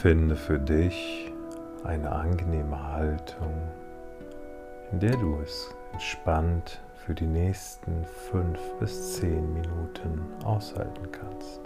Finde für dich eine angenehme Haltung, in der du es entspannt für die nächsten fünf bis zehn Minuten aushalten kannst.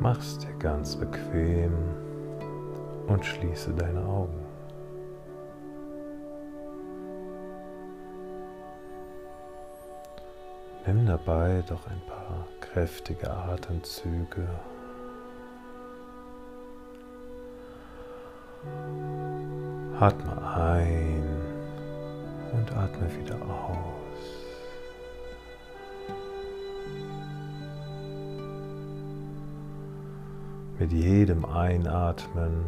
Mach's dir ganz bequem und schließe deine Augen. Nimm dabei doch ein paar kräftige Atemzüge. Atme ein und atme wieder aus. Mit jedem Einatmen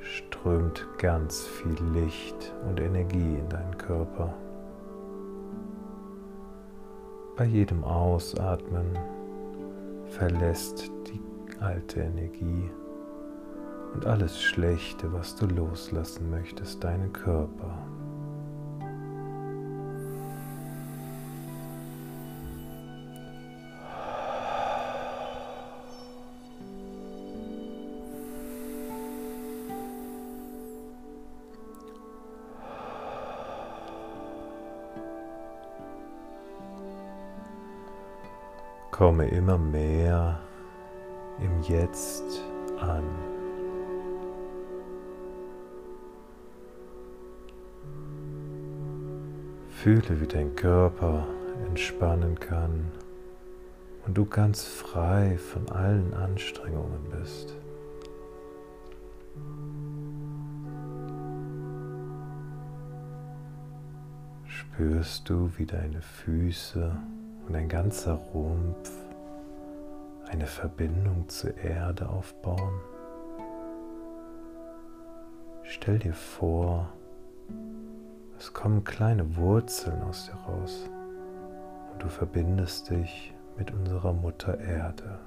strömt ganz viel Licht und Energie in deinen Körper. Bei jedem Ausatmen verlässt die alte Energie und alles Schlechte, was du loslassen möchtest, deinen Körper. Komme immer mehr im Jetzt an. Fühle, wie dein Körper entspannen kann und du ganz frei von allen Anstrengungen bist. Spürst du, wie deine Füße und ein ganzer Rumpf eine Verbindung zur Erde aufbauen. Stell dir vor, es kommen kleine Wurzeln aus dir raus und du verbindest dich mit unserer Mutter Erde.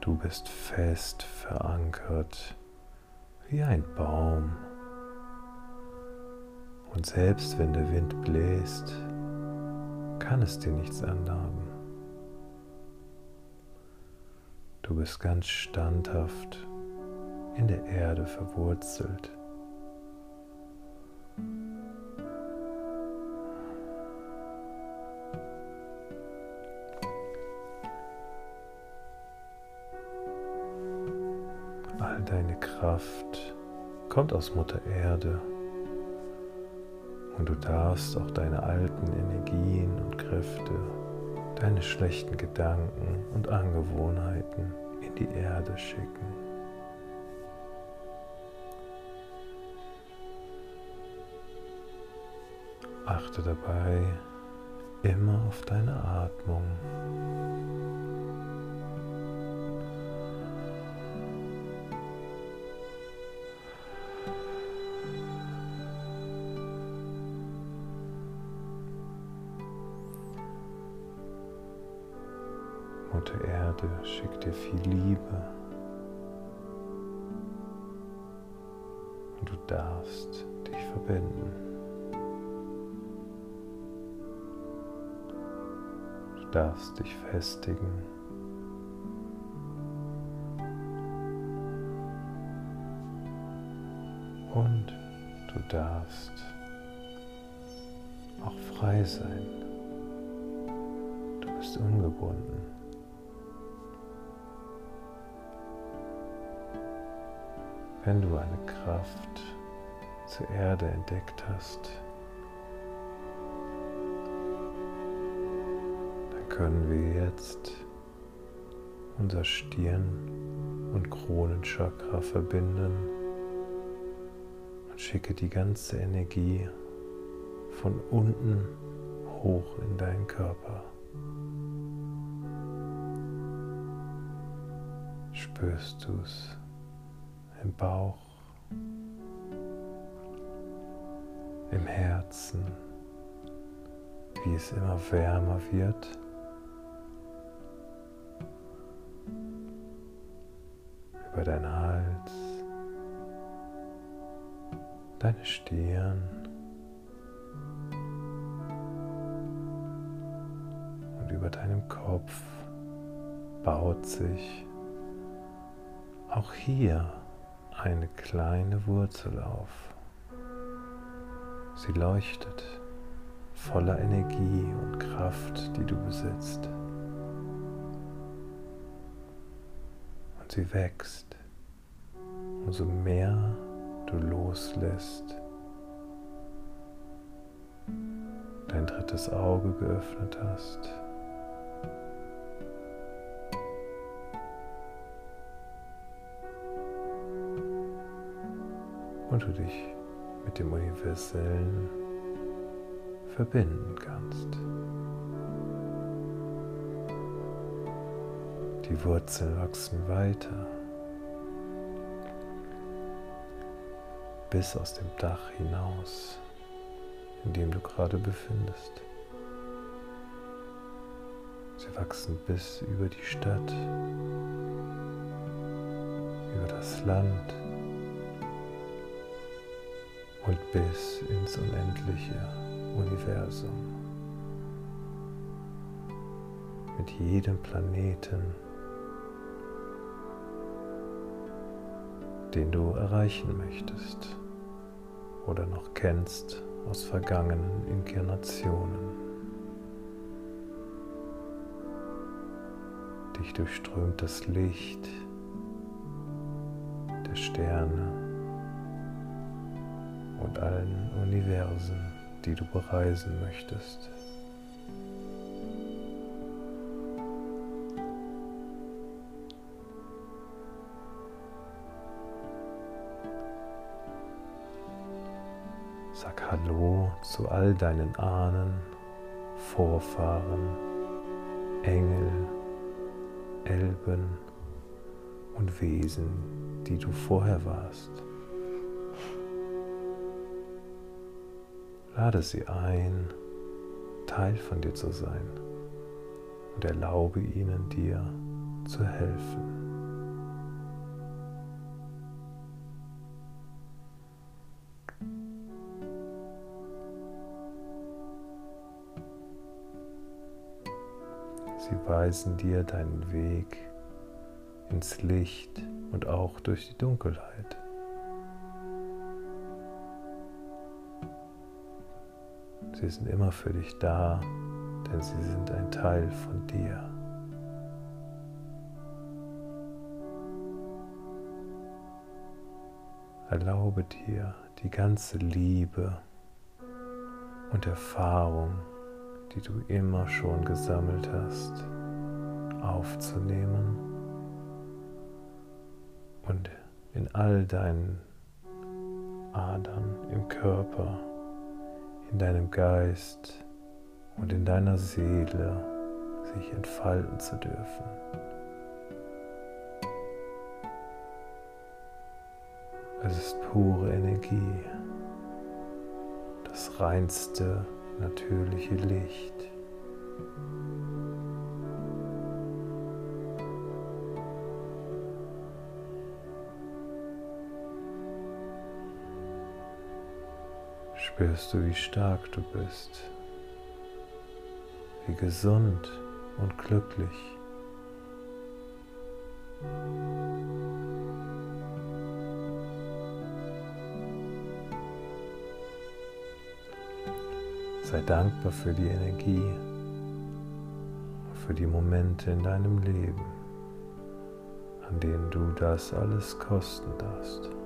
Du bist fest verankert wie ein Baum. Und selbst wenn der Wind bläst, kann es dir nichts anhaben. Du bist ganz standhaft in der Erde verwurzelt. All deine Kraft kommt aus Mutter Erde und du darfst auch deine alten Energien und Kräfte, deine schlechten Gedanken und Angewohnheiten in die Erde schicken. Achte dabei immer auf deine Atmung. Mutter Erde schickt dir viel Liebe. Und du darfst dich verbinden. Du darfst dich festigen. Und du darfst auch frei sein. Du bist ungebunden. Wenn du eine Kraft zur Erde entdeckt hast, dann können wir jetzt unser Stirn- und Kronenchakra verbinden und schicke die ganze Energie von unten hoch in deinen Körper. Spürst du es? Im Bauch, im Herzen, wie es immer wärmer wird. Über deinen Hals, deine Stirn und über deinem Kopf baut sich auch hier eine kleine Wurzel auf. Sie leuchtet voller Energie und Kraft, die du besitzt. Und sie wächst, umso mehr du loslässt, dein drittes Auge geöffnet hast. Und du dich mit dem Universellen verbinden kannst. Die Wurzeln wachsen weiter bis aus dem Dach hinaus, in dem du gerade befindest. Sie wachsen bis über die Stadt, über das Land und bis ins unendliche Universum. Mit jedem Planeten den du erreichen möchtest oder noch kennst aus vergangenen Inkarnationen. Dich durchströmt das Licht der Sterne und allen Universen, die du bereisen möchtest. Sag Hallo zu all deinen Ahnen, Vorfahren, Engel, Elben und Wesen, die du vorher warst. Lade sie ein, Teil von dir zu sein und erlaube ihnen dir zu helfen. Sie weisen dir deinen Weg ins Licht und auch durch die Dunkelheit. Sie sind immer für dich da, denn sie sind ein Teil von dir. Erlaube dir die ganze Liebe und Erfahrung die du immer schon gesammelt hast, aufzunehmen und in all deinen Adern im Körper, in deinem Geist und in deiner Seele sich entfalten zu dürfen. Es ist pure Energie, das reinste natürliche Licht. Spürst du, wie stark du bist, wie gesund und glücklich. Sei dankbar für die Energie, für die Momente in deinem Leben, an denen du das alles kosten darfst.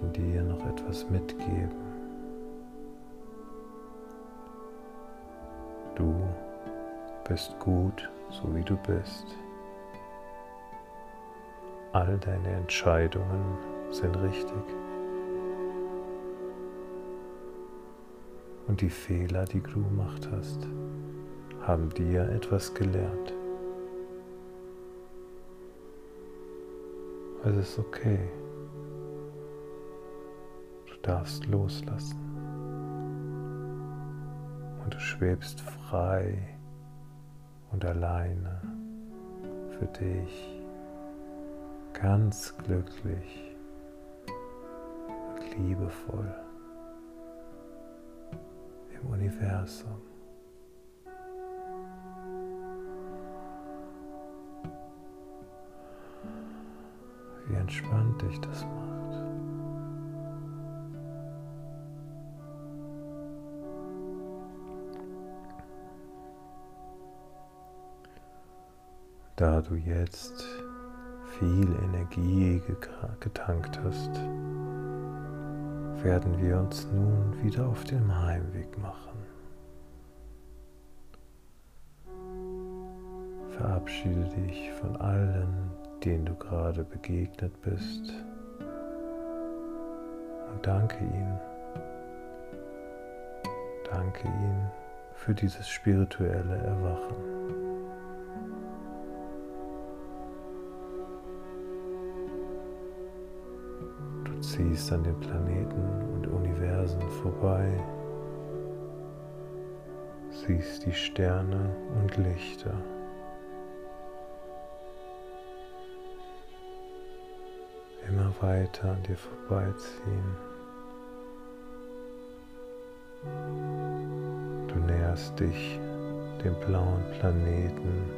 Möchten dir noch etwas mitgeben. Du bist gut, so wie du bist. All deine Entscheidungen sind richtig. Und die Fehler, die du gemacht hast, haben dir etwas gelehrt. Es ist okay. Darfst loslassen. Und du schwebst frei und alleine für dich, ganz glücklich und liebevoll im Universum. Wie entspannt dich das macht. Da du jetzt viel Energie getankt hast, werden wir uns nun wieder auf den Heimweg machen. Verabschiede dich von allen, denen du gerade begegnet bist und danke ihnen. Danke ihnen für dieses spirituelle Erwachen. Ziehst an den Planeten und Universen vorbei, siehst die Sterne und Lichter. Immer weiter an dir vorbeiziehen. Du näherst dich dem blauen Planeten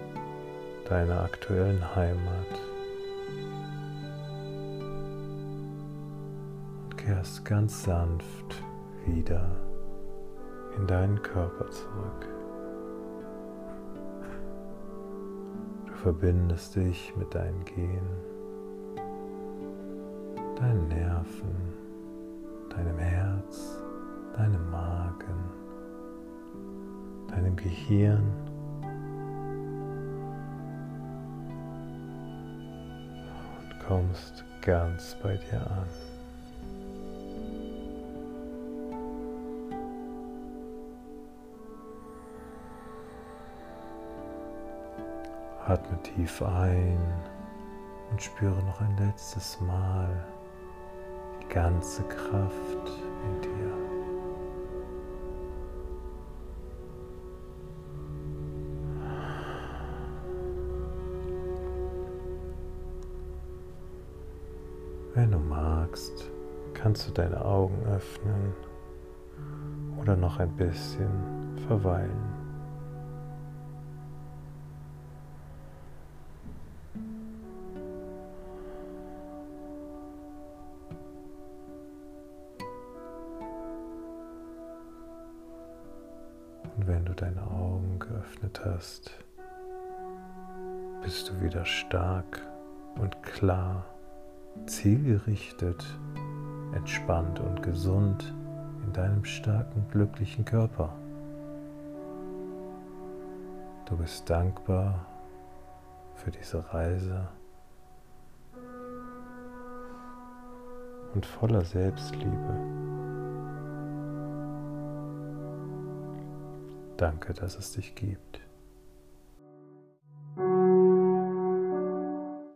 deiner aktuellen Heimat. Kehrst ganz sanft wieder in deinen Körper zurück. Du verbindest dich mit deinen Genen, deinen Nerven, deinem Herz, deinem Magen, deinem Gehirn und kommst ganz bei dir an. Atme tief ein und spüre noch ein letztes Mal die ganze Kraft in dir. Wenn du magst, kannst du deine Augen öffnen oder noch ein bisschen verweilen. Du deine Augen geöffnet hast, bist du wieder stark und klar, zielgerichtet, entspannt und gesund in deinem starken, glücklichen Körper. Du bist dankbar für diese Reise und voller Selbstliebe. Danke, dass es dich gibt.